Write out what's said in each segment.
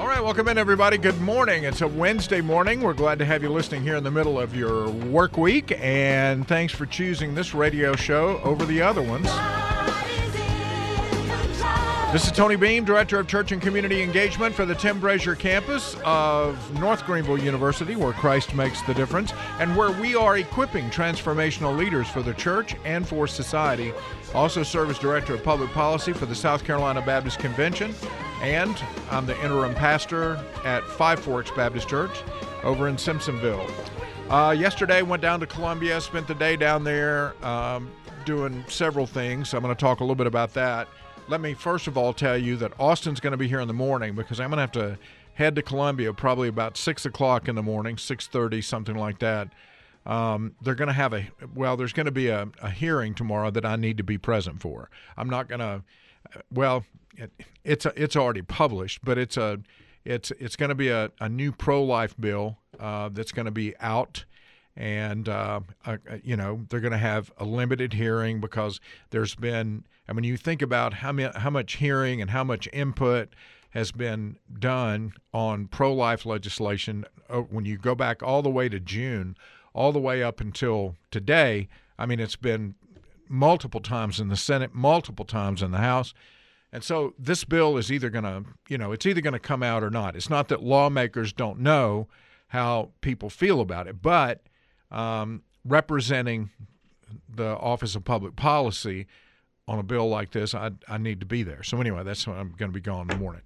All right, welcome in, everybody. Good morning. It's a Wednesday morning. We're glad to have you listening here in the middle of your work week, and thanks for choosing this radio show over the other ones. This is Tony Beam, Director of Church and Community Engagement for the Tim Brashier campus of North Greenville University, where Christ makes the difference, and where we are equipping transformational leaders for the church and for society. Also serve as Director of Public Policy for the South Carolina Baptist Convention, and I'm the interim pastor at Five Forks Baptist Church over in Simpsonville. Uh, yesterday, went down to Columbia, spent the day down there um, doing several things. I'm going to talk a little bit about that let me first of all tell you that Austin's going to be here in the morning because I'm going to have to head to Columbia probably about six o'clock in the morning, six thirty, something like that. Um, they're going to have a well. There's going to be a, a, hearing tomorrow that I need to be present for. I'm not going to. Well, it, it's a, it's already published, but it's a it's it's going to be a, a new pro life bill uh, that's going to be out and uh, uh, you know they're going to have a limited hearing because there's been I mean you think about how many, how much hearing and how much input has been done on pro-life legislation uh, when you go back all the way to June all the way up until today I mean it's been multiple times in the Senate multiple times in the House. And so this bill is either going to you know it's either going to come out or not. It's not that lawmakers don't know how people feel about it but um, representing the Office of Public Policy on a bill like this, I, I need to be there. So anyway, that's why I'm going to be gone in the morning.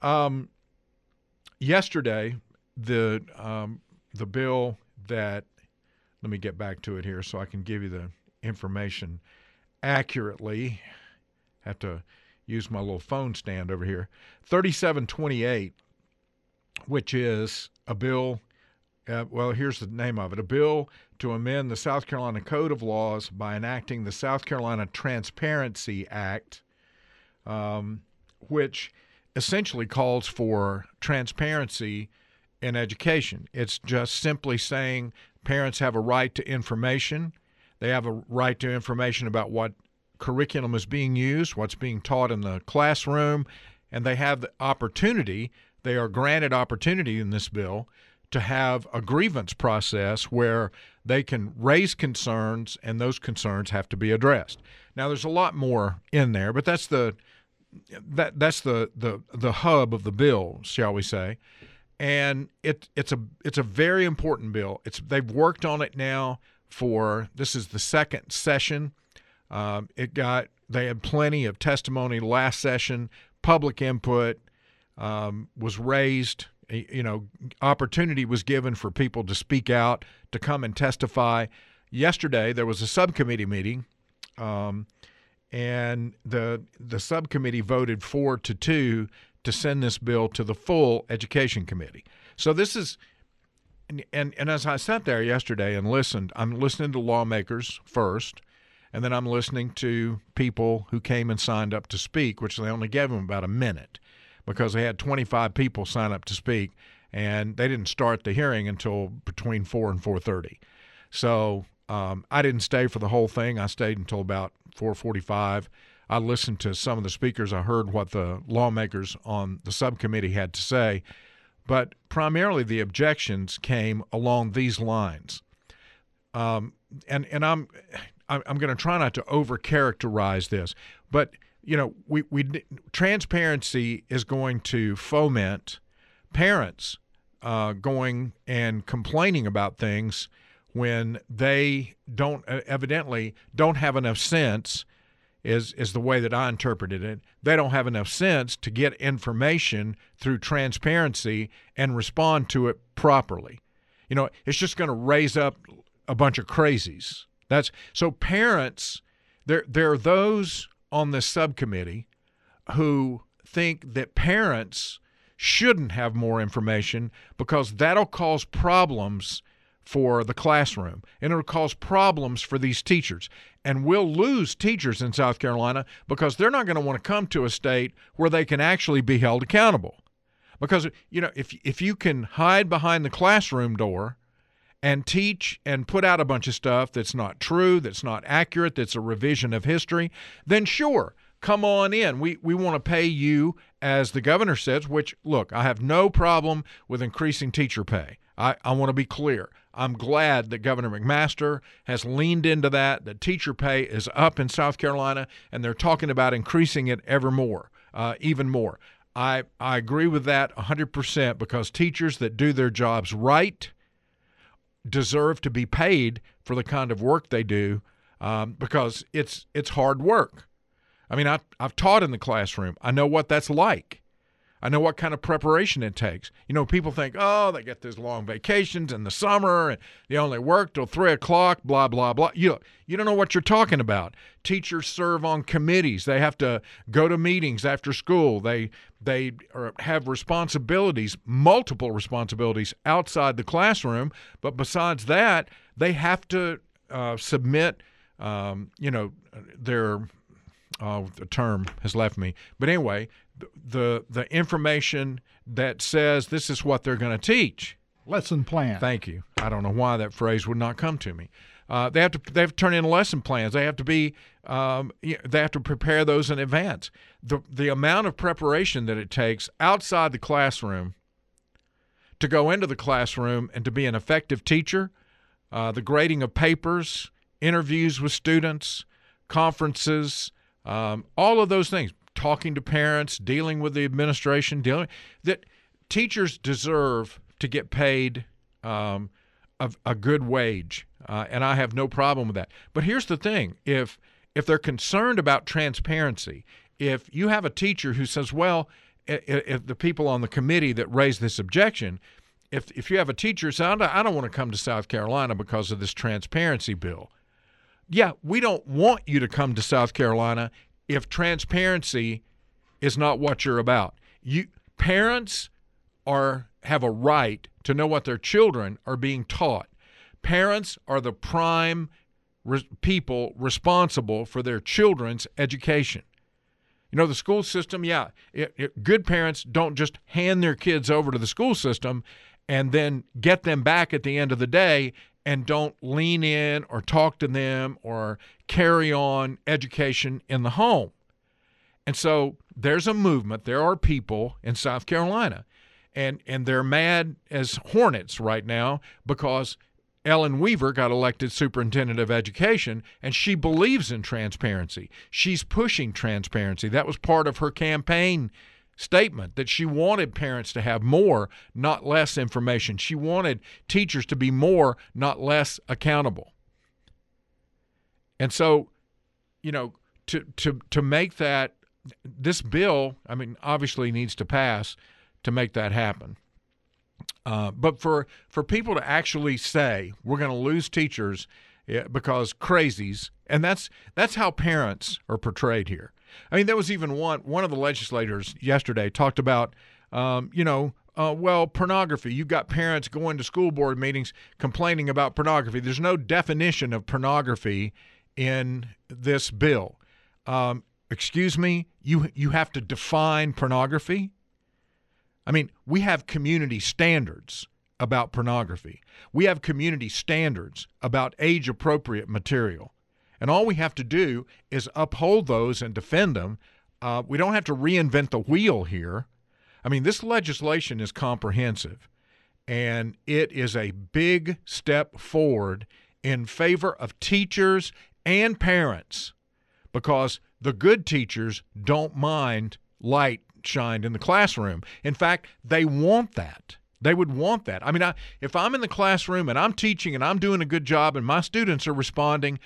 Um, yesterday, the um, the bill that let me get back to it here so I can give you the information accurately. Have to use my little phone stand over here. 3728, which is a bill uh, well, here's the name of it a bill to amend the South Carolina Code of Laws by enacting the South Carolina Transparency Act, um, which essentially calls for transparency in education. It's just simply saying parents have a right to information, they have a right to information about what curriculum is being used, what's being taught in the classroom, and they have the opportunity, they are granted opportunity in this bill to have a grievance process where they can raise concerns and those concerns have to be addressed. Now there's a lot more in there, but that's the that that's the the the hub of the bill, shall we say. And it it's a it's a very important bill. It's they've worked on it now for this is the second session. Um, it got they had plenty of testimony last session. Public input um, was raised you know, opportunity was given for people to speak out, to come and testify. Yesterday, there was a subcommittee meeting, um, and the the subcommittee voted four to two to send this bill to the full education committee. So this is, and, and, and as I sat there yesterday and listened, I'm listening to lawmakers first, and then I'm listening to people who came and signed up to speak, which they only gave them about a minute because they had 25 people sign up to speak, and they didn't start the hearing until between 4 and 4:30. So um, I didn't stay for the whole thing. I stayed until about 4:45. I listened to some of the speakers. I heard what the lawmakers on the subcommittee had to say, but primarily the objections came along these lines. Um, and and I'm I'm going to try not to overcharacterize this, but you know, we, we transparency is going to foment parents uh, going and complaining about things when they don't evidently don't have enough sense is is the way that I interpreted it. They don't have enough sense to get information through transparency and respond to it properly. You know, it's just going to raise up a bunch of crazies. That's so parents there there are those on this subcommittee who think that parents shouldn't have more information because that'll cause problems for the classroom and it'll cause problems for these teachers. And we'll lose teachers in South Carolina because they're not going to want to come to a state where they can actually be held accountable. Because you know, if if you can hide behind the classroom door and teach and put out a bunch of stuff that's not true, that's not accurate, that's a revision of history, then sure, come on in. We we want to pay you as the governor says, which look, I have no problem with increasing teacher pay. I, I want to be clear. I'm glad that Governor McMaster has leaned into that, that teacher pay is up in South Carolina, and they're talking about increasing it ever more, uh, even more. I, I agree with that 100% because teachers that do their jobs right deserve to be paid for the kind of work they do um, because it's, it's hard work. I mean, I, I've taught in the classroom, I know what that's like. I know what kind of preparation it takes. You know, people think, oh, they get these long vacations in the summer and they only work till three o'clock, blah, blah, blah. You, you don't know what you're talking about. Teachers serve on committees. They have to go to meetings after school. They they have responsibilities, multiple responsibilities outside the classroom. But besides that, they have to uh, submit, um, you know, their oh, the term has left me. But anyway, the the information that says this is what they're going to teach. Lesson plan. Thank you. I don't know why that phrase would not come to me. Uh, they have to they have to turn in lesson plans. They have to be um, they have to prepare those in advance. The the amount of preparation that it takes outside the classroom to go into the classroom and to be an effective teacher, uh, the grading of papers, interviews with students, conferences, um, all of those things, talking to parents, dealing with the administration, dealing that teachers deserve to get paid um, a, a, good wage, uh, and I have no problem with that. But here's the thing: if if they're concerned about transparency, if you have a teacher who says, "Well," if the people on the committee that raised this objection, if if you have a teacher say, "I don't want to come to South Carolina because of this transparency bill," yeah, we don't want you to come to South Carolina if transparency is not what you're about. You parents are have a right to know what their children are being taught. Parents are the prime re- people responsible for their children's education. You know, the school system, yeah, it, it, good parents don't just hand their kids over to the school system and then get them back at the end of the day and don't lean in or talk to them or carry on education in the home. And so there's a movement. There are people in South Carolina, and, and they're mad as hornets right now because Ellen Weaver got elected superintendent of education, and she believes in transparency. She's pushing transparency. That was part of her campaign statement that she wanted parents to have more, not less information. She wanted teachers to be more, not less accountable. And so, you know, to to to make that this bill, I mean, obviously needs to pass to make that happen. Uh, but for for people to actually say we're going to lose teachers because crazies, and that's that's how parents are portrayed here. I mean, there was even one one of the legislators yesterday talked about, um, you know, uh, well, pornography. You've got parents going to school board meetings complaining about pornography. There's no definition of pornography in this bill. Um, excuse me, you you have to define pornography. I mean, we have community standards about pornography. We have community standards about age appropriate material. And all we have to do is uphold those and defend them. Uh, we don't have to reinvent the wheel here. I mean, this legislation is comprehensive, and it is a big step forward in favor of teachers and parents because the good teachers don't mind light shined in the classroom. In fact, they want that. They would want that. I mean, I, if I'm in the classroom and I'm teaching and I'm doing a good job and my students are responding,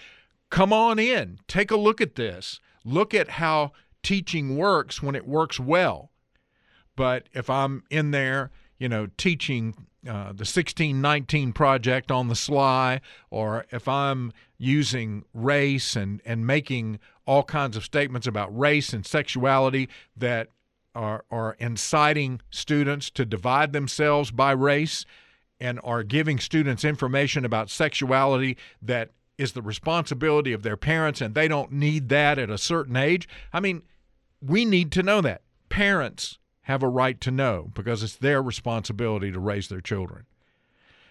come on in, take a look at this. Look at how teaching works when it works well. But if I'm in there, you know, teaching uh, the 1619 project on the sly, or if I'm using race and, and making all kinds of statements about race and sexuality that are, are inciting students to divide themselves by race and are giving students information about sexuality that is the responsibility of their parents and they don't need that at a certain age. I mean, we need to know that. Parents have a right to know because it's their responsibility to raise their children.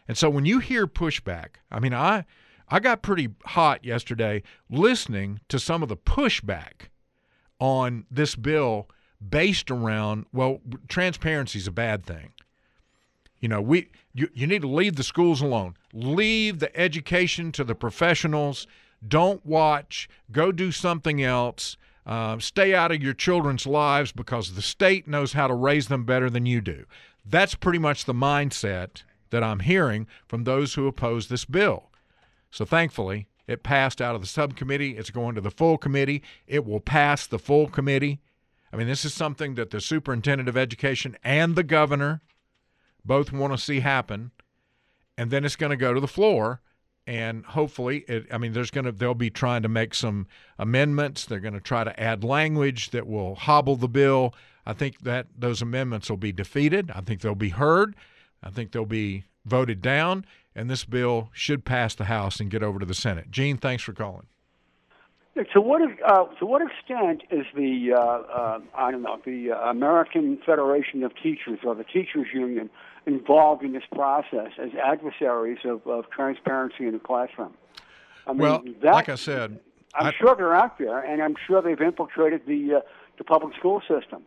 And so when you hear pushback, I mean, I I got pretty hot yesterday listening to some of the pushback on this bill based around well, transparency is a bad thing. You know, we you, you need to leave the schools alone. Leave the education to the professionals. Don't watch. Go do something else. Uh, stay out of your children's lives because the state knows how to raise them better than you do. That's pretty much the mindset that I'm hearing from those who oppose this bill. So thankfully, it passed out of the subcommittee. It's going to the full committee. It will pass the full committee. I mean, this is something that the superintendent of education and the governor both want to see happen. And then it's going to go to the floor. And hopefully, it, I mean, there's going to they'll be trying to make some amendments. They're going to try to add language that will hobble the bill. I think that those amendments will be defeated. I think they'll be heard. I think they'll be voted down, and this bill should pass the House and get over to the Senate. Gene, thanks for calling. To what uh, to what extent is the uh, uh, I don't know the American Federation of Teachers or the Teachers Union involved in this process as adversaries of, of transparency in the classroom? I mean, well, that, like I said, I'm I, sure they're out there, and I'm sure they've infiltrated the uh, the public school system.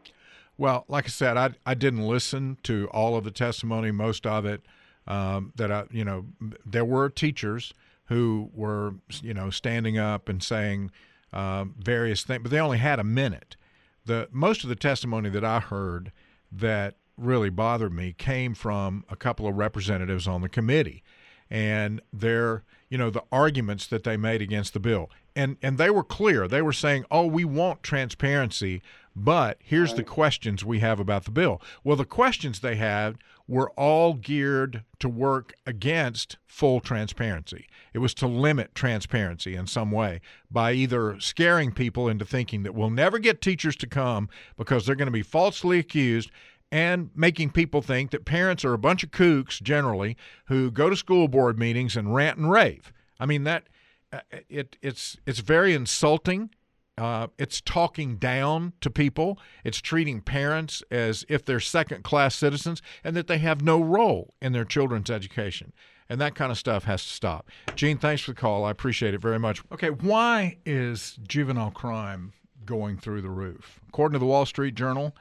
Well, like I said, I I didn't listen to all of the testimony, most of it. Um, that I, you know, there were teachers who were, you know, standing up and saying um, various things, but they only had a minute. The most of the testimony that I heard that really bothered me came from a couple of representatives on the committee, and their, you know, the arguments that they made against the bill, and and they were clear. They were saying, "Oh, we want transparency." But here's right. the questions we have about the bill. Well, the questions they had were all geared to work against full transparency. It was to limit transparency in some way by either scaring people into thinking that we'll never get teachers to come because they're going to be falsely accused and making people think that parents are a bunch of kooks generally who go to school board meetings and rant and rave. I mean that uh, it it's it's very insulting uh, it's talking down to people. It's treating parents as if they're second class citizens and that they have no role in their children's education. And that kind of stuff has to stop. Gene, thanks for the call. I appreciate it very much. Okay, why is juvenile crime going through the roof? According to the Wall Street Journal,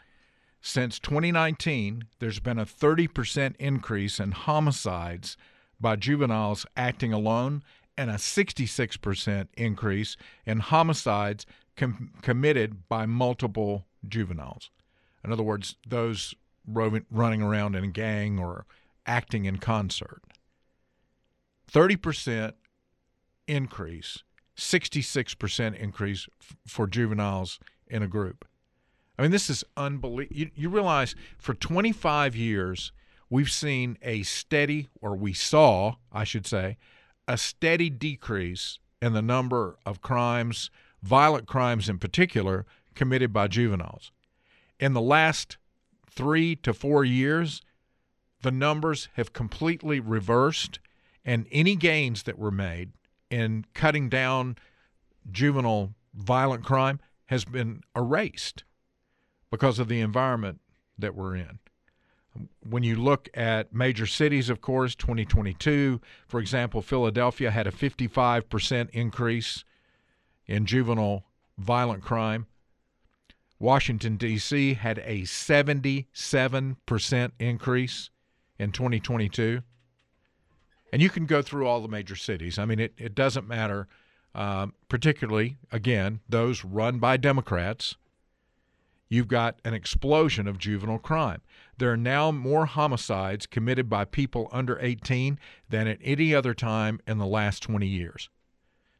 since 2019, there's been a 30% increase in homicides by juveniles acting alone and a 66% increase in homicides com- committed by multiple juveniles. In other words, those roving, running around in a gang or acting in concert. 30% increase, 66% increase f- for juveniles in a group. I mean, this is unbelievable. You, you realize for 25 years, we've seen a steady, or we saw, I should say, a steady decrease in the number of crimes violent crimes in particular, committed by juveniles. In the last three to four years, the numbers have completely reversed, and any gains that were made in cutting down juvenile violent crime has been erased because of the environment that we're in. When you look at major cities, of course, 2022, for example, Philadelphia had a 55% increase in juvenile violent crime. Washington, D.C. had a 77% increase in 2022. And you can go through all the major cities. I mean, it, it doesn't matter, um, particularly, again, those run by Democrats. You've got an explosion of juvenile crime. There are now more homicides committed by people under 18 than at any other time in the last 20 years.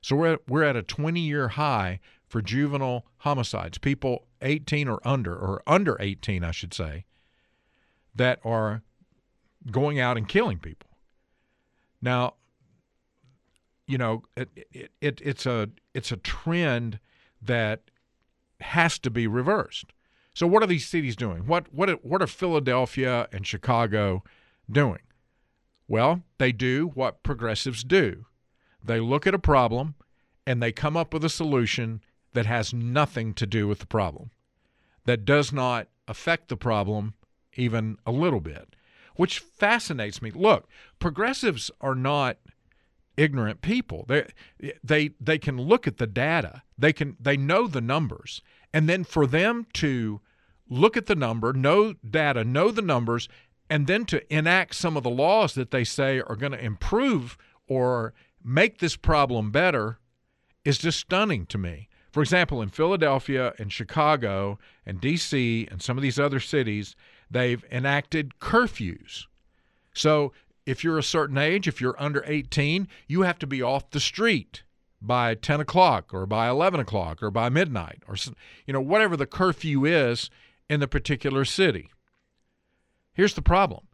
So we're at, we're at a 20 year high for juvenile homicides, people 18 or under, or under 18, I should say, that are going out and killing people. Now, you know, it, it, it, it's a it's a trend that has to be reversed. So, what are these cities doing? What what what are Philadelphia and Chicago doing? Well, they do what progressives do. They look at a problem and they come up with a solution that has nothing to do with the problem, that does not affect the problem even a little bit, which fascinates me. Look, progressives are not ignorant people. They they they can look at the data. They can they know the numbers And then for them to look at the number, know data, know the numbers, and then to enact some of the laws that they say are going to improve or make this problem better is just stunning to me. For example, in Philadelphia and Chicago and D.C. and some of these other cities, they've enacted curfews. So if you're a certain age, if you're under 18, you have to be off the street by 10 o'clock or by 11 o'clock or by midnight or you know whatever the curfew is in the particular city. Here's the problem.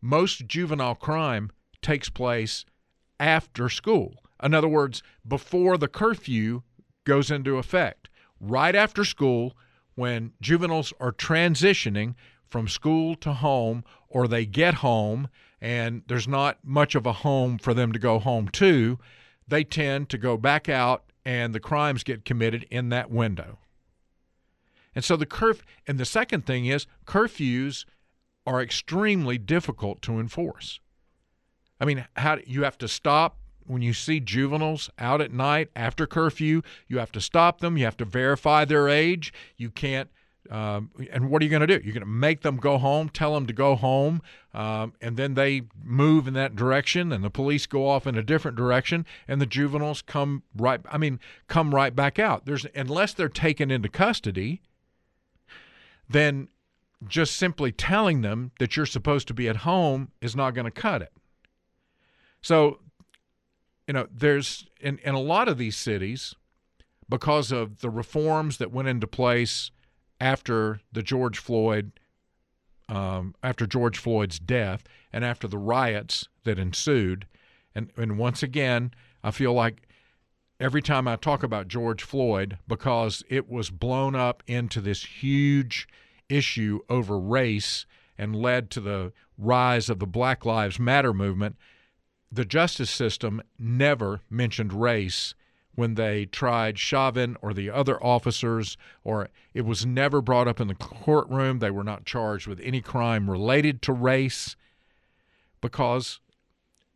Most juvenile crime takes place after school. In other words, before the curfew goes into effect. Right after school, when juveniles are transitioning from school to home or they get home and there's not much of a home for them to go home to, they tend to go back out and the crimes get committed in that window. And so the curf and the second thing is curfews are extremely difficult to enforce. I mean, how you have to stop when you see juveniles out at night after curfew, you have to stop them. You have to verify their age. You can't. Um, and what are you going to do? You're going to make them go home, tell them to go home, um, and then they move in that direction, and the police go off in a different direction, and the juveniles come right. I mean, come right back out. There's unless they're taken into custody, then just simply telling them that you're supposed to be at home is not going to cut it. So you know, there's in, in a lot of these cities, because of the reforms that went into place after the George Floyd, um, after George Floyd's death, and after the riots that ensued, and and once again, I feel like every time I talk about George Floyd, because it was blown up into this huge issue over race and led to the rise of the Black Lives Matter movement the justice system never mentioned race when they tried Chauvin or the other officers, or it was never brought up in the courtroom. They were not charged with any crime related to race because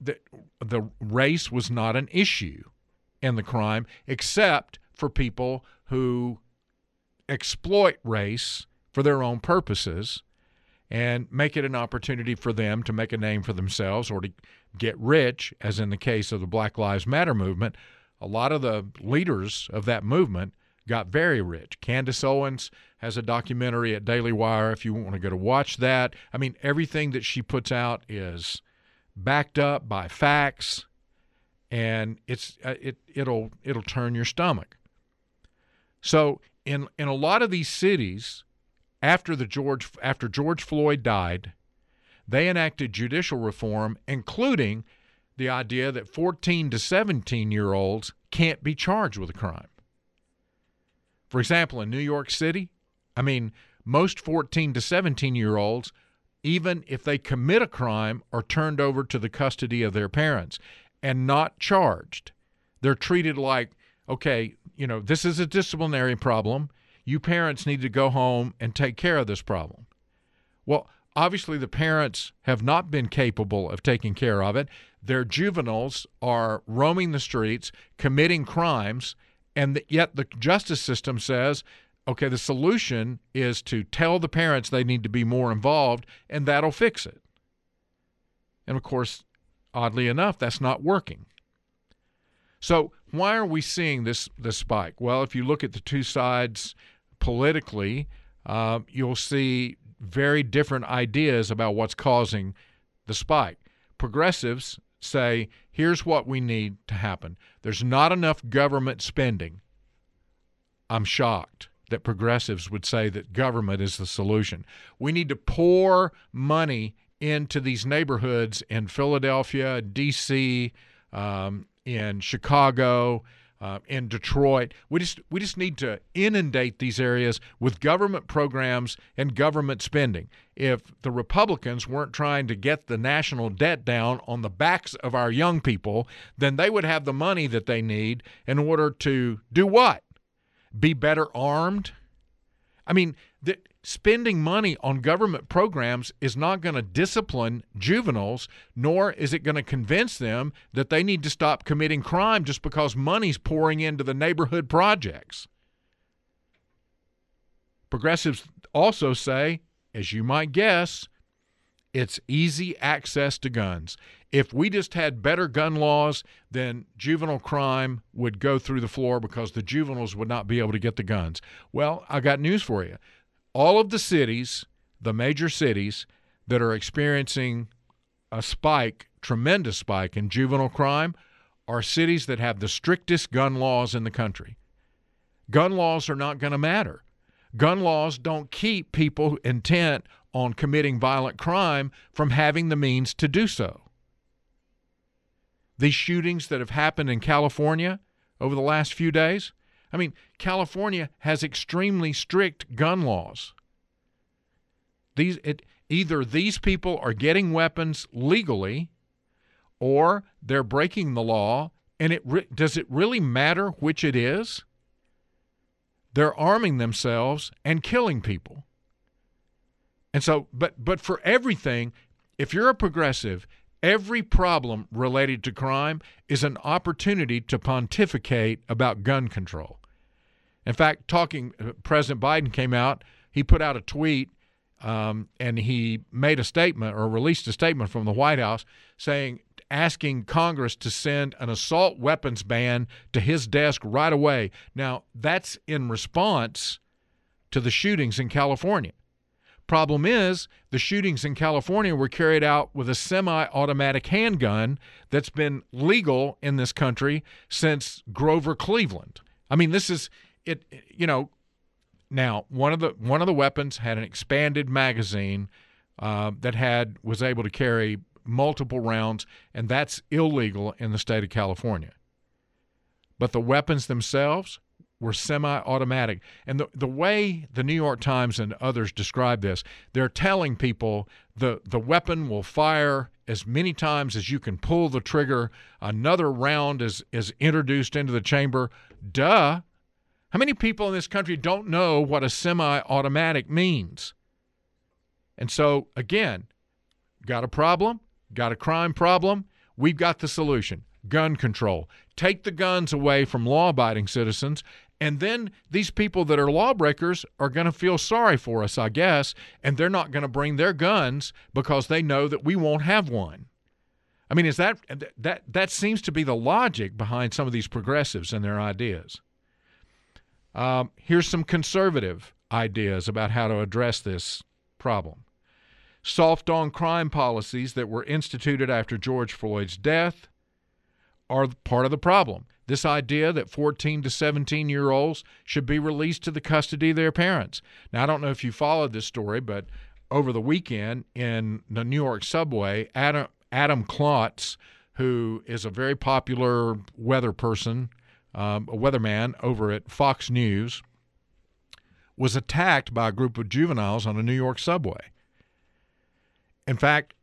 the, the race was not an issue in the crime, except for people who exploit race for their own purposes and make it an opportunity for them to make a name for themselves or to get rich, as in the case of the Black Lives Matter movement, a lot of the leaders of that movement got very rich. Candace Owens has a documentary at Daily Wire if you want to go to watch that. I mean, everything that she puts out is backed up by facts and it's uh, it it'll it'll turn your stomach. So in in a lot of these cities after the George after George Floyd died, they enacted judicial reform, including the idea that 14 to 17 year olds can't be charged with a crime. For example, in New York City, I mean, most 14 to 17 year olds, even if they commit a crime, are turned over to the custody of their parents and not charged. They're treated like, okay, you know, this is a disciplinary problem. You parents need to go home and take care of this problem. Well, obviously the parents have not been capable of taking care of it. Their juveniles are roaming the streets, committing crimes, and yet the justice system says, okay, the solution is to tell the parents they need to be more involved, and that'll fix it. And of course, oddly enough, that's not working. So, why are we seeing this, this spike? Well, if you look at the two sides politically, uh, you'll see very different ideas about what's causing the spike. Progressives say, here's what we need to happen. There's not enough government spending. I'm shocked that progressives would say that government is the solution. We need to pour money into these neighborhoods in Philadelphia, D.C., um, in Chicago, uh, in Detroit. We just we just need to inundate these areas with government programs and government spending. If the Republicans weren't trying to get the national debt down on the backs of our young people, then they would have the money that they need in order to do what? Be better armed? I mean, the, spending money on government programs is not going to discipline juveniles, nor is it going to convince them that they need to stop committing crime just because money's pouring into the neighborhood projects. progressives also say, as you might guess, it's easy access to guns. If we just had better gun laws, then juvenile crime would go through the floor because the juveniles would not be able to get the guns. Well, I got news for you. All of the cities, the major cities that are experiencing a spike, tremendous spike in juvenile crime, are cities that have the strictest gun laws in the country. Gun laws are not going to matter. Gun laws don't keep people intent on committing violent crime from having the means to do so. These shootings that have happened in California over the last few days, I mean, California has extremely strict gun laws. These it, either these people are getting weapons legally or they're breaking the law and it re- does it really matter which it is? They're arming themselves and killing people. And so, but but for everything, if you're a progressive, every problem related to crime is an opportunity to pontificate about gun control. In fact, talking, uh, President Biden came out, he put out a tweet um, and he made a statement or released a statement from the White House saying, asking Congress to send an assault weapons ban to his desk right away. Now, that's in response to the shootings in California. Problem is, the shootings in California were carried out with a semi automatic handgun that's been legal in this country since Grover Cleveland. I mean, this is it, you know. Now, one of the one of the weapons had an expanded magazine uh, that had was able to carry multiple rounds, and that's illegal in the state of California. But the weapons themselves were semi-automatic. And the the way the New York Times and others describe this, they're telling people the the weapon will fire as many times as you can pull the trigger. Another round is is introduced into the chamber. Duh. How many people in this country don't know what a semi-automatic means? And so again, got a problem? Got a crime problem? We've got the solution gun control. Take the guns away from law abiding citizens and then these people that are lawbreakers are going to feel sorry for us, I guess, and they're not going to bring their guns because they know that we won't have one. I mean, is that that that seems to be the logic behind some of these progressives and their ideas? Um, here's some conservative ideas about how to address this problem. Soft on crime policies that were instituted after George Floyd's death are part of the problem. This idea that 14 to 17 year olds should be released to the custody of their parents. Now, I don't know if you followed this story, but over the weekend in the New York subway, Adam, Adam Klotz, who is a very popular weather person, um, a weatherman over at Fox News, was attacked by a group of juveniles on a New York subway. In fact,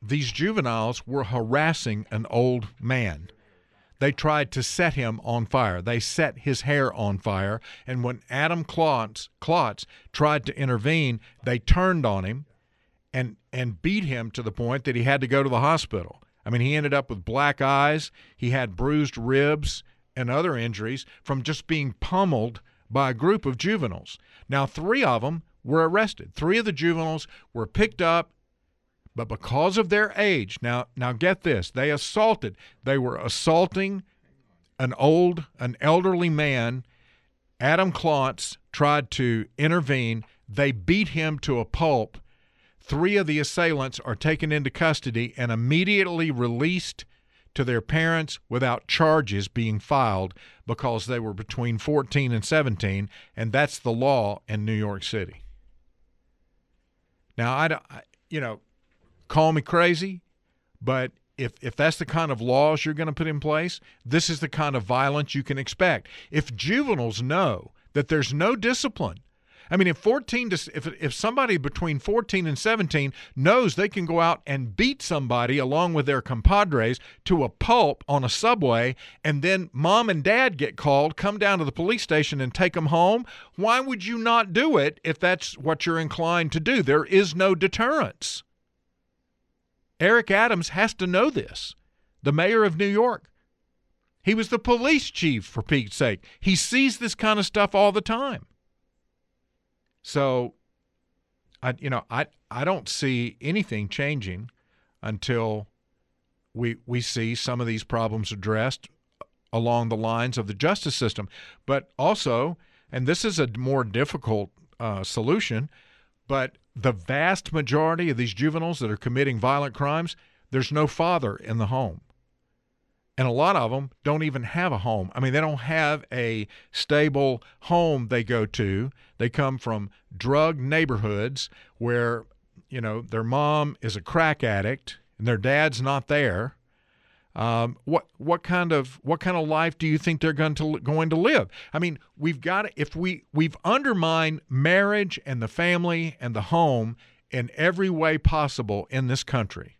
these juveniles were harassing an old man they tried to set him on fire. They set his hair on fire. And when Adam Klotz, Klotz tried to intervene, they turned on him and, and beat him to the point that he had to go to the hospital. I mean, he ended up with black eyes, he had bruised ribs and other injuries from just being pummeled by a group of juveniles. Now, three of them were arrested. Three of the juveniles were picked up but because of their age, now now get this, they assaulted. They were assaulting an old, an elderly man. Adam Klotz tried to intervene. They beat him to a pulp. Three of the assailants are taken into custody and immediately released to their parents without charges being filed because they were between 14 and 17, and that's the law in New York City. Now, I, don't, you know, call me crazy, but if if that's the kind of laws you're going to put in place, this is the kind of violence you can expect. If juveniles know that there's no discipline, I mean, if 14 to if if somebody between 14 and 17 knows they can go out and beat somebody along with their compadres to a pulp on a subway, and then mom and dad get called, come down to the police station and take them home, why would you not do it if that's what you're inclined to do? There is no deterrence. Eric Adams has to know this, the mayor of New York. He was the police chief, for Pete's sake. He sees this kind of stuff all the time. So, I you know I I don't see anything changing until we we see some of these problems addressed along the lines of the justice system, but also, and this is a more difficult uh, solution, but the vast majority of these juveniles that are committing violent crimes, there's no father in the home. And a lot of them don't even have a home. I mean, they don't have a stable home they go to. They come from drug neighborhoods where, you know, their mom is a crack addict and their dad's not there. Um, what what kind of what kind of life do you think they're going to going to live? I mean, we've got to, if we we've undermined marriage and the family and the home in every way possible in this country.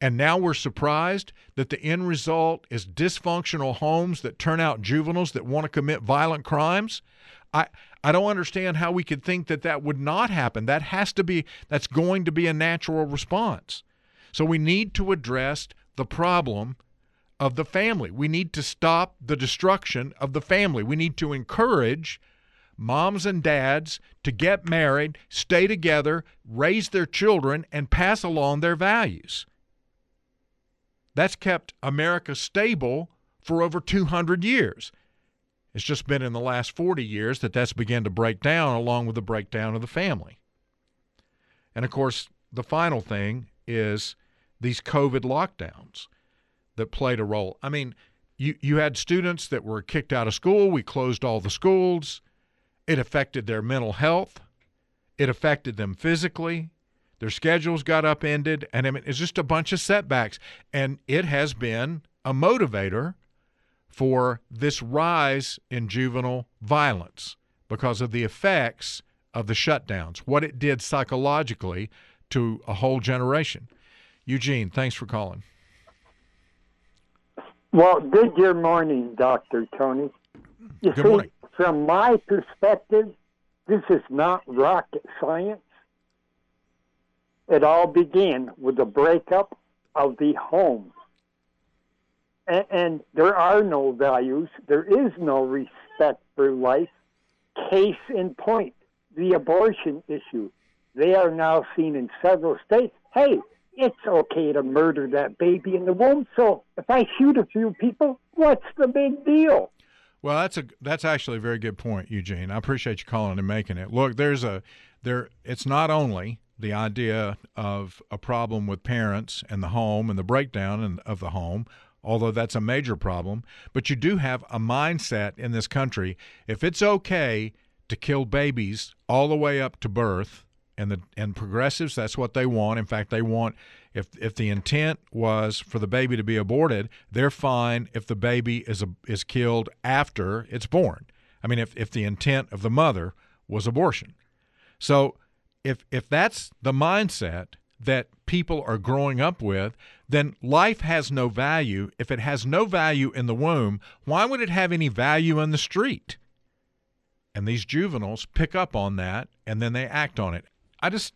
And now we're surprised that the end result is dysfunctional homes that turn out juveniles that want to commit violent crimes. I I don't understand how we could think that that would not happen. That has to be that's going to be a natural response. So we need to address the problem of the family. We need to stop the destruction of the family. We need to encourage moms and dads to get married, stay together, raise their children, and pass along their values. That's kept America stable for over 200 years. It's just been in the last 40 years that that's begun to break down along with the breakdown of the family. And of course, the final thing is these COVID lockdowns that played a role. I mean, you, you had students that were kicked out of school. We closed all the schools. It affected their mental health. It affected them physically. Their schedules got upended. And I mean, it's just a bunch of setbacks. And it has been a motivator for this rise in juvenile violence because of the effects of the shutdowns, what it did psychologically to a whole generation. Eugene, thanks for calling. Well, good morning, Dr. Tony. You good see, morning. from my perspective, this is not rocket science. It all began with the breakup of the home. And, and there are no values, there is no respect for life. Case in point, the abortion issue. They are now seen in several states. Hey, it's okay to murder that baby in the womb. So if I shoot a few people, what's the big deal? Well, that's a that's actually a very good point, Eugene. I appreciate you calling and making it. Look, there's a there. It's not only the idea of a problem with parents and the home and the breakdown of the home, although that's a major problem, but you do have a mindset in this country. If it's okay to kill babies all the way up to birth, and the and progressives that's what they want. In fact they want if if the intent was for the baby to be aborted they're fine if the baby is a, is killed after it's born. I mean if if the intent of the mother was abortion. So if if that's the mindset that people are growing up with then life has no value if it has no value in the womb why would it have any value in the street and these juveniles pick up on that and then they act on it I just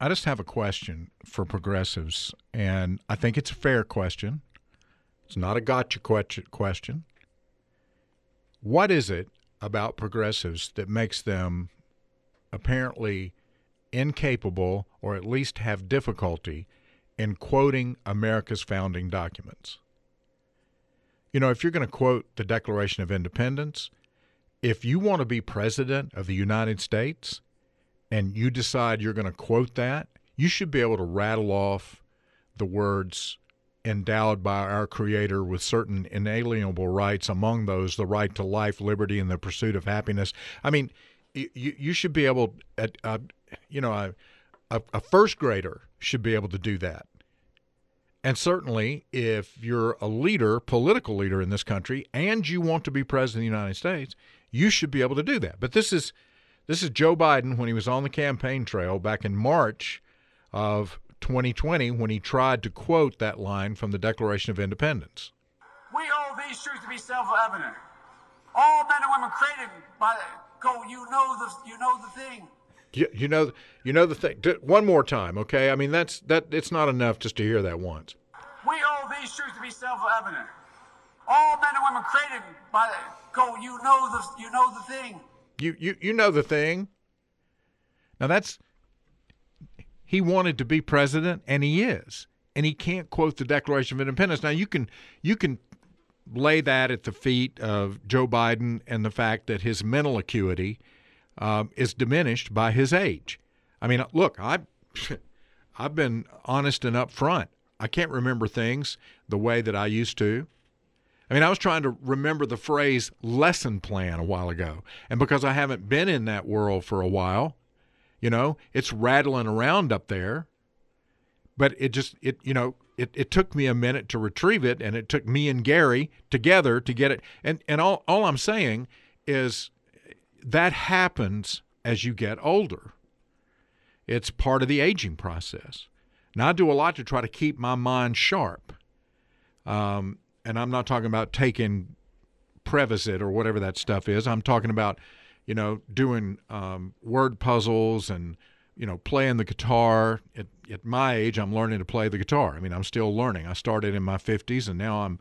I just have a question for progressives, and I think it's a fair question. It's not a gotcha question. What is it about progressives that makes them apparently incapable or at least have difficulty in quoting America's founding documents? You know, if you're going to quote the Declaration of Independence, if you want to be president of the United States, and you decide you're going to quote that, you should be able to rattle off the words endowed by our Creator with certain inalienable rights, among those the right to life, liberty, and the pursuit of happiness. I mean, you, you should be able, uh, you know, a, a first grader should be able to do that. And certainly, if you're a leader, political leader in this country, and you want to be president of the United States, you should be able to do that. But this is this is Joe Biden when he was on the campaign trail back in March of 2020 when he tried to quote that line from the Declaration of Independence. We hold these truths to be self-evident. All men and women created by go. You know the you know the thing. You, you know you know the thing. One more time, okay? I mean that's that. It's not enough just to hear that once. We hold these truths to be self-evident. All men and women created by go. You know the you know the thing. You, you you know the thing. Now that's he wanted to be president and he is. And he can't quote the Declaration of Independence. Now you can you can lay that at the feet of Joe Biden and the fact that his mental acuity um, is diminished by his age. I mean, look, I I've been honest and upfront. I can't remember things the way that I used to. I mean, I was trying to remember the phrase lesson plan a while ago. And because I haven't been in that world for a while, you know, it's rattling around up there. But it just, it, you know, it, it took me a minute to retrieve it and it took me and Gary together to get it. And, and all, all I'm saying is that happens as you get older. It's part of the aging process. Now, I do a lot to try to keep my mind sharp. Um, and I'm not talking about taking Prevacid or whatever that stuff is. I'm talking about, you know, doing um, word puzzles and, you know, playing the guitar. At, at my age, I'm learning to play the guitar. I mean, I'm still learning. I started in my 50s, and now I'm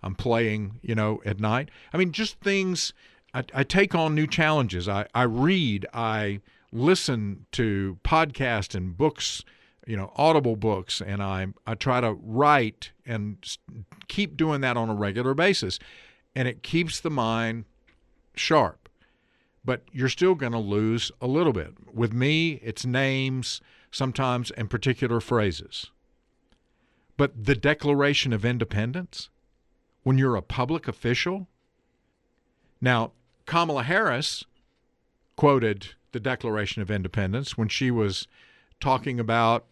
I'm playing, you know, at night. I mean, just things. I, I take on new challenges. I, I read. I listen to podcasts and books you know audible books and i i try to write and keep doing that on a regular basis and it keeps the mind sharp but you're still going to lose a little bit with me it's names sometimes and particular phrases but the declaration of independence when you're a public official now kamala harris quoted the declaration of independence when she was talking about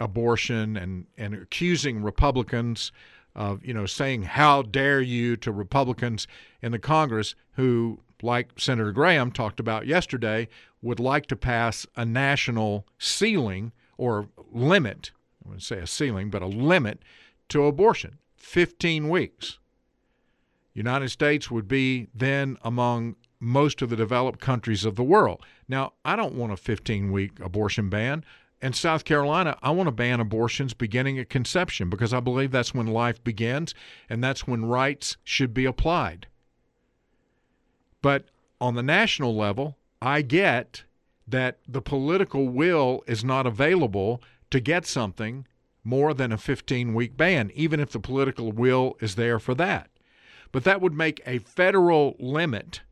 abortion and, and accusing Republicans of, you know, saying, how dare you to Republicans in the Congress who, like Senator Graham talked about yesterday, would like to pass a national ceiling or limit, I wouldn't say a ceiling, but a limit to abortion 15 weeks. United States would be then among most of the developed countries of the world. Now, I don't want a 15 week abortion ban. In South Carolina, I want to ban abortions beginning at conception because I believe that's when life begins and that's when rights should be applied. But on the national level, I get that the political will is not available to get something more than a 15 week ban, even if the political will is there for that. But that would make a federal limit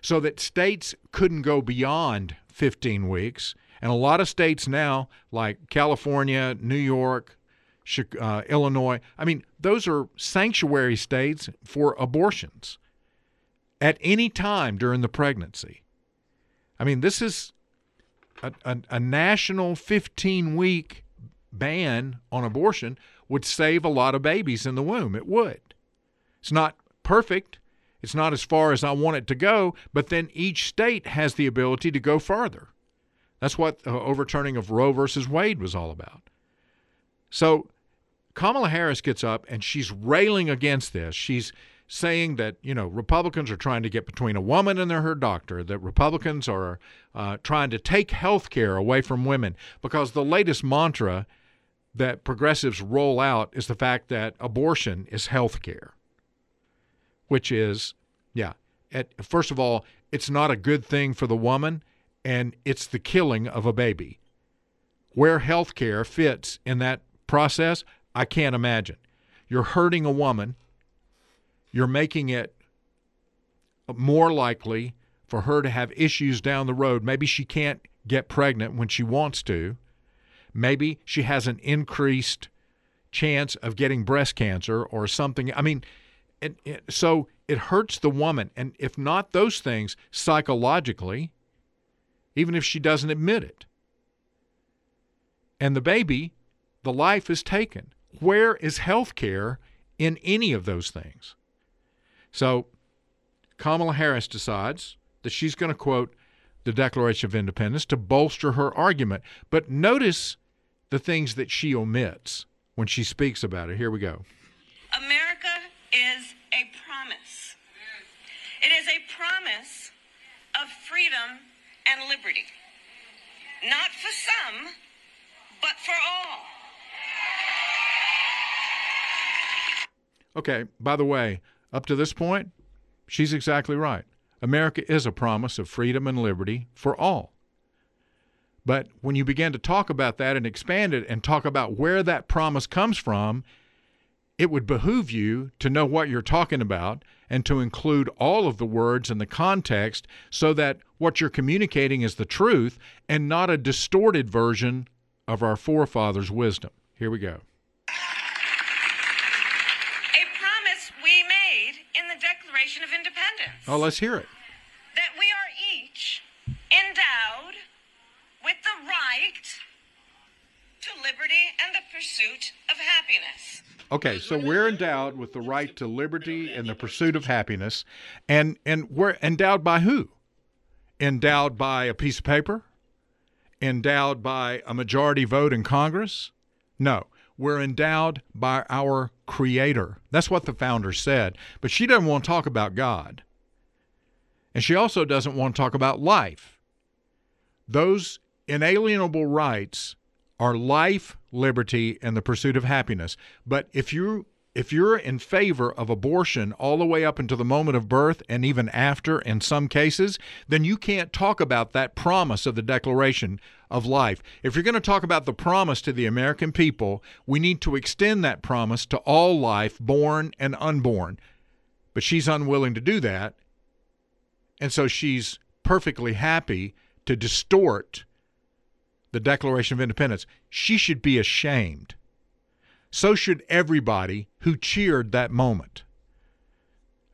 so that states couldn't go beyond 15 weeks and a lot of states now, like California, New York, uh, Illinois, I mean, those are sanctuary states for abortions at any time during the pregnancy. I mean, this is a, a, a national 15 week ban on abortion would save a lot of babies in the womb. It would. It's not perfect. It's not as far as I want it to go, but then each state has the ability to go farther. That's what the overturning of Roe versus Wade was all about. So Kamala Harris gets up and she's railing against this. She's saying that you know Republicans are trying to get between a woman and her doctor, that Republicans are uh, trying to take health care away from women because the latest mantra that progressives roll out is the fact that abortion is health care, which is, yeah, at, first of all, it's not a good thing for the woman and it's the killing of a baby. Where health care fits in that process, I can't imagine. You're hurting a woman, you're making it more likely for her to have issues down the road. Maybe she can't get pregnant when she wants to. Maybe she has an increased chance of getting breast cancer or something. I mean, it, it, so it hurts the woman. And if not those things, psychologically, even if she doesn't admit it. And the baby, the life is taken. Where is health care in any of those things? So Kamala Harris decides that she's going to quote the Declaration of Independence to bolster her argument. But notice the things that she omits when she speaks about it. Here we go. America is a promise. It is a promise of freedom and liberty. Not for some, but for all. Okay, by the way, up to this point, she's exactly right. America is a promise of freedom and liberty for all. But when you begin to talk about that and expand it and talk about where that promise comes from, it would behoove you to know what you're talking about and to include all of the words in the context so that what you're communicating is the truth and not a distorted version of our forefathers' wisdom. Here we go. A promise we made in the Declaration of Independence. Oh, let's hear it. that we are each endowed with the right to liberty and the pursuit of happiness. Okay, so we're endowed with the right to liberty and the pursuit of happiness, and and we're endowed by who? Endowed by a piece of paper? Endowed by a majority vote in Congress? No, we're endowed by our Creator. That's what the founder said. But she doesn't want to talk about God, and she also doesn't want to talk about life. Those inalienable rights are life, liberty, and the pursuit of happiness. But if you if you're in favor of abortion all the way up until the moment of birth and even after in some cases, then you can't talk about that promise of the Declaration of Life. If you're going to talk about the promise to the American people, we need to extend that promise to all life, born and unborn. But she's unwilling to do that. And so she's perfectly happy to distort the Declaration of Independence. She should be ashamed. So should everybody who cheered that moment.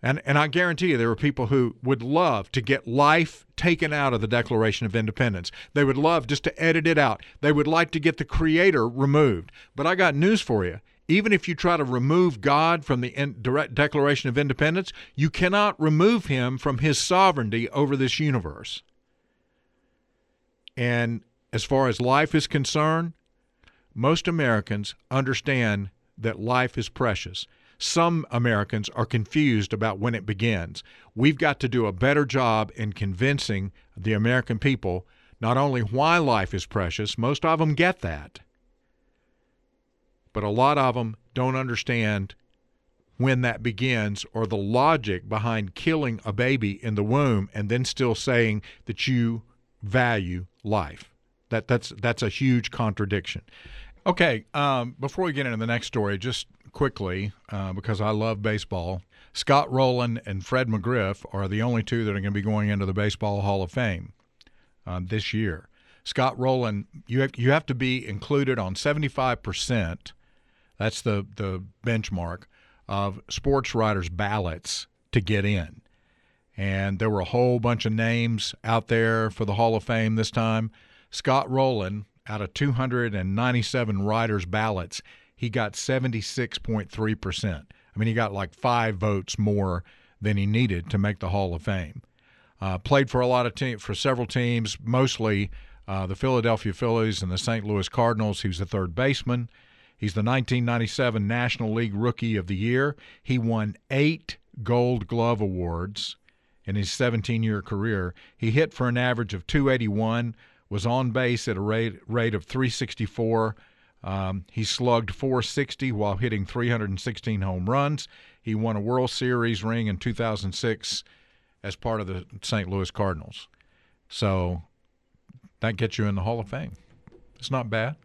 And, and I guarantee you, there were people who would love to get life taken out of the Declaration of Independence. They would love just to edit it out. They would like to get the Creator removed. But I got news for you. Even if you try to remove God from the in, Declaration of Independence, you cannot remove him from his sovereignty over this universe. And as far as life is concerned, most Americans understand that life is precious. Some Americans are confused about when it begins. We've got to do a better job in convincing the American people not only why life is precious, most of them get that, but a lot of them don't understand when that begins or the logic behind killing a baby in the womb and then still saying that you value life. That that's that's a huge contradiction. Okay, um, before we get into the next story, just quickly uh, because I love baseball, Scott Rolen and Fred McGriff are the only two that are going to be going into the Baseball Hall of Fame uh, this year. Scott Rolen, you have, you have to be included on seventy five percent. That's the the benchmark of sports writers' ballots to get in. And there were a whole bunch of names out there for the Hall of Fame this time. Scott Rolen, out of 297 writers' ballots, he got 76.3%. I mean, he got like five votes more than he needed to make the Hall of Fame. Uh, played for a lot of teams, for several teams, mostly uh, the Philadelphia Phillies and the St. Louis Cardinals. He was the third baseman. He's the 1997 National League Rookie of the Year. He won eight Gold Glove awards in his 17 year career. He hit for an average of 281, was on base at a rate, rate of 364. Um, he slugged 460 while hitting 316 home runs. He won a World Series ring in 2006 as part of the St. Louis Cardinals. So that gets you in the Hall of Fame. It's not bad.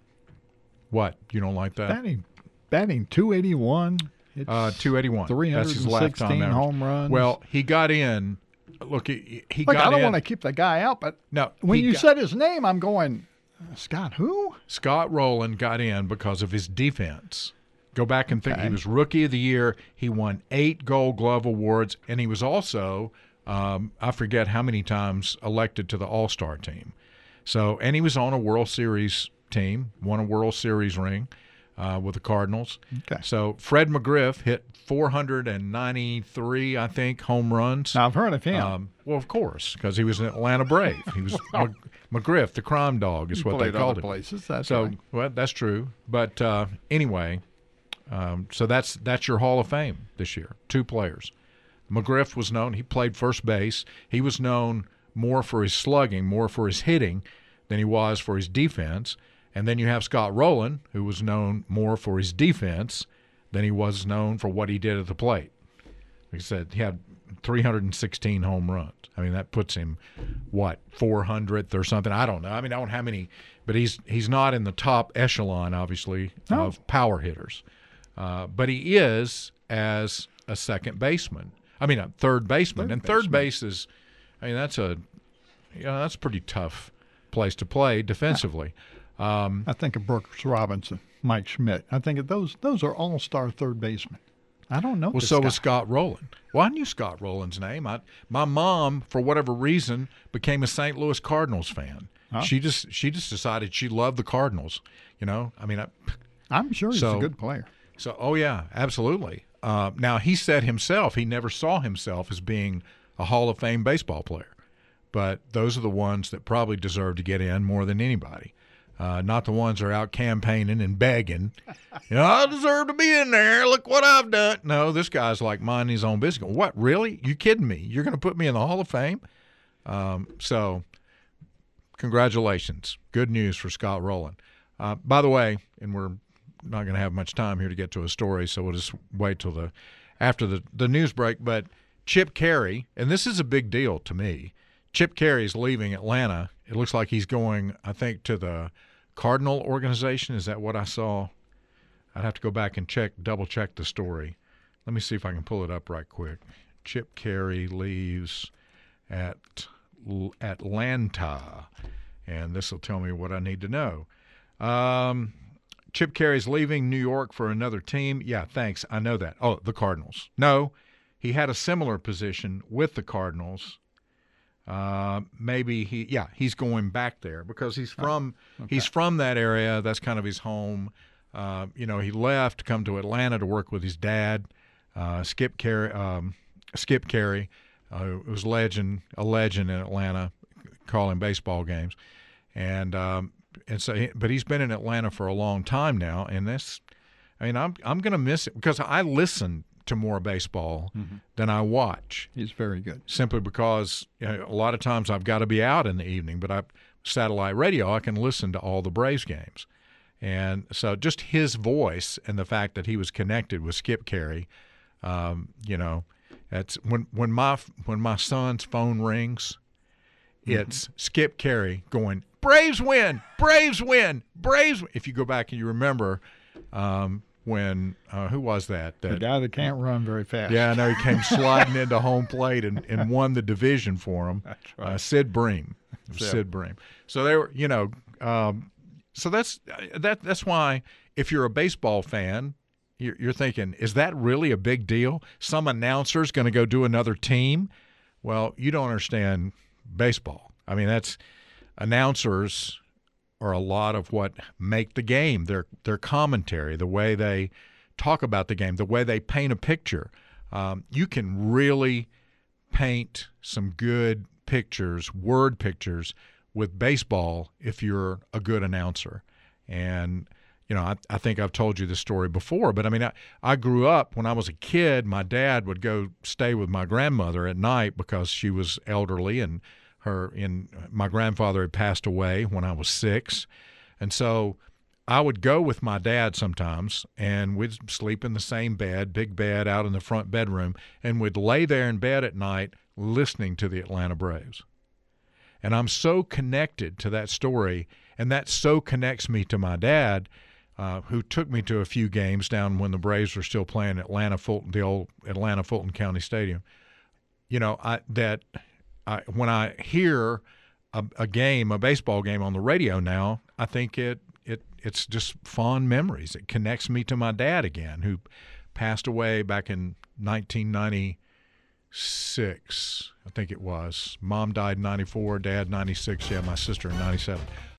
What? You don't like that? Batting, batting 281. It's Uh, 281. That's his lifetime 316 average. home runs. Well, he got in. Look, he, he Look, got I don't in. want to keep the guy out, but No, when you got- said his name, I'm going, Scott, who? Scott Rolen got in because of his defense. Go back and think. He was Rookie of the Year. He won eight Gold Glove awards, and he was also, um, I forget how many times, elected to the All Star team. So, and he was on a World Series team, won a World Series ring uh, with the Cardinals. Okay. So, Fred McGriff hit 493, I think, home runs. Now, I've heard of him. Um, well, of course, because he was an Atlanta Brave. He was Mc- McGriff, the crime dog, is what they called him. places. That's so, right. well, that's true. But uh, anyway, um, so that's that's your Hall of Fame this year. Two players. McGriff was known. He played first base. He was known more for his slugging, more for his hitting, than he was for his defense. And then you have Scott Rolen, who was known more for his defense than he was known for what he did at the plate. Like I said, he had 316 home runs. I mean, that puts him what 400th or something. I don't know. I mean, I don't know how many, but he's he's not in the top echelon, obviously, No. of power hitters. Uh, but he is as a second baseman. I mean, a third baseman, Third and third baseman. base is, I mean, that's a, you know, that's a pretty tough place to play defensively. Um, I think of Brooks Robinson, Mike Schmidt. I think of those those are all star third basemen. I don't know. Well, so guy. was Scott Rolen. Well, I knew Scott Rolen's name. I, my mom, for whatever reason, became a St. Louis Cardinals fan. Huh? She just she just decided she loved the Cardinals. You know, I mean, I, I'm sure he's so- a good player. so oh yeah, absolutely. Uh, now he said himself he never saw himself as being a Hall of Fame baseball player, but those are the ones that probably deserve to get in more than anybody. Uh, not the ones that are out campaigning and begging. You know, I deserve to be in there. Look what I've done. No, this guy's like minding his own business. What, really? You kidding me? You're going to put me in the Hall of Fame? Um, so, congratulations. Good news for Scott Rolen. Uh, by the way, and we're not going to have much time here to get to a story, so we'll just wait till the after the, the news break. But Chip Caray, and this is a big deal to me. Chip Caray's leaving Atlanta. It looks like he's going, I think, to the Cardinal organization. Is that what I saw? I'd have to go back and check, double check the story. Let me see if I can pull it up right quick. Chip Caray leaves at Atlanta, and this will tell me what I need to know. Um, Chip Caray's leaving New York for another team. Yeah, thanks. I know that. Oh, the Cardinals. No, he had a similar position with the Cardinals. Uh, maybe he, yeah, he's going back there because he's from he's from that area. That's kind of his home. Uh, you know, he left to come to Atlanta to work with his dad, uh, Skip Caray. Um, Skip Caray, uh, who was legend, a legend in Atlanta, calling baseball games, and um, and so, he- but he's been in Atlanta for a long time now, and this, I mean, I'm I'm gonna miss it because I listen to more baseball than I watch He's very good. simply because you know, a lot of times I've got to be out in the evening, but I satellite radio I can listen to all the Braves games, and so just his voice and the fact that he was connected with Skip Caray, um, you know, that's when when my when my son's phone rings, it's Skip Caray going Braves win, Braves win, Braves. Win. If you go back and you remember. Um, when uh, who was that? The guy that can't run very fast. yeah, I know he came sliding into home plate and, and won the division for him. That's Uh, right. Sid Bream, Sid. Sid Bream. So they were, you know, um, so that's that. That's why if you're a baseball fan, you're, you're thinking, is that really a big deal? Some announcer's going to go do another team. Well, you don't understand baseball. I mean, that's announcers are a lot of what make the game. Their their commentary, the way they talk about the game, the way they paint a picture. Um, you can really paint some good pictures, word pictures with baseball if you're a good announcer. And you know, I, I think I've told you this story before, but I mean, I, I grew up when I was a kid. My dad would go stay with my grandmother at night because she was elderly and her in my grandfather had passed away when I was six, and so I would go with my dad sometimes, and we'd sleep in the same bed, big bed out in the front bedroom, and we'd lay there in bed at night listening to the Atlanta Braves. And I'm so connected to that story, and that so connects me to my dad, uh, who took me to a few games down when the Braves were still playing Atlanta Fulton, the old Atlanta Fulton County Stadium. You know, I that I, when I hear a, a game, a baseball game on the radio now, I think it it it's just fond memories. It connects me to my dad again, who passed away back in 1996. I think it was. Mom died in 94, dad 96, yeah, my sister in 97.